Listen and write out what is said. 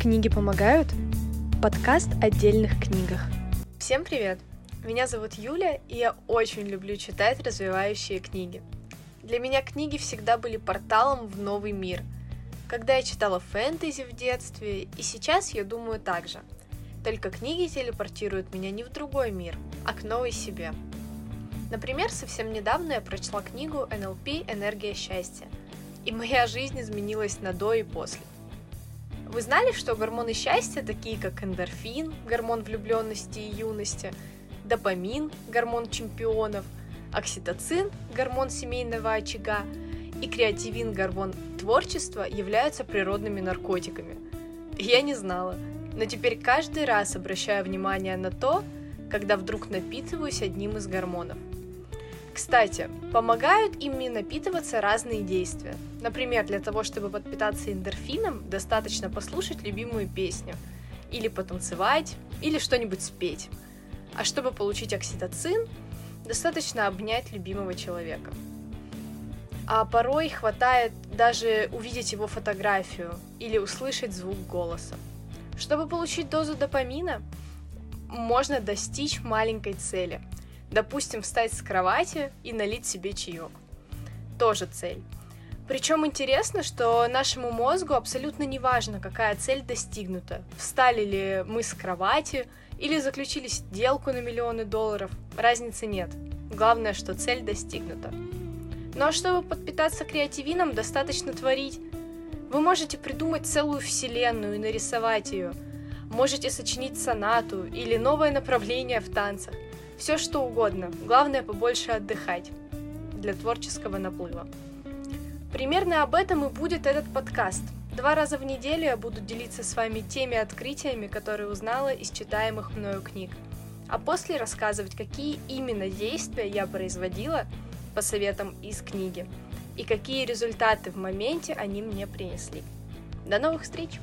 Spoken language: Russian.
Книги помогают? Подкаст отдельных книгах. Всем привет! Меня зовут Юля, и я очень люблю читать развивающие книги. Для меня книги всегда были порталом в новый мир. Когда я читала фэнтези в детстве, и сейчас я думаю так же. Только книги телепортируют меня не в другой мир, а к новой себе. Например, совсем недавно я прочла книгу NLP «Энергия счастья», и моя жизнь изменилась на до и после. Вы знали, что гормоны счастья, такие как эндорфин, гормон влюбленности и юности, допамин, гормон чемпионов, окситоцин, гормон семейного очага, и креативин, гормон творчества, являются природными наркотиками? Я не знала, но теперь каждый раз обращаю внимание на то, когда вдруг напитываюсь одним из гормонов. Кстати, помогают ими напитываться разные действия. Например, для того, чтобы подпитаться эндорфином, достаточно послушать любимую песню, или потанцевать, или что-нибудь спеть. А чтобы получить окситоцин, достаточно обнять любимого человека. А порой хватает даже увидеть его фотографию или услышать звук голоса. Чтобы получить дозу допамина, можно достичь маленькой цели – Допустим, встать с кровати и налить себе чаек. Тоже цель. Причем интересно, что нашему мозгу абсолютно не важно, какая цель достигнута. Встали ли мы с кровати или заключили сделку на миллионы долларов. Разницы нет. Главное, что цель достигнута. Ну а чтобы подпитаться креативином, достаточно творить. Вы можете придумать целую вселенную и нарисовать ее. Можете сочинить сонату или новое направление в танцах все что угодно. Главное побольше отдыхать для творческого наплыва. Примерно об этом и будет этот подкаст. Два раза в неделю я буду делиться с вами теми открытиями, которые узнала из читаемых мною книг. А после рассказывать, какие именно действия я производила по советам из книги и какие результаты в моменте они мне принесли. До новых встреч!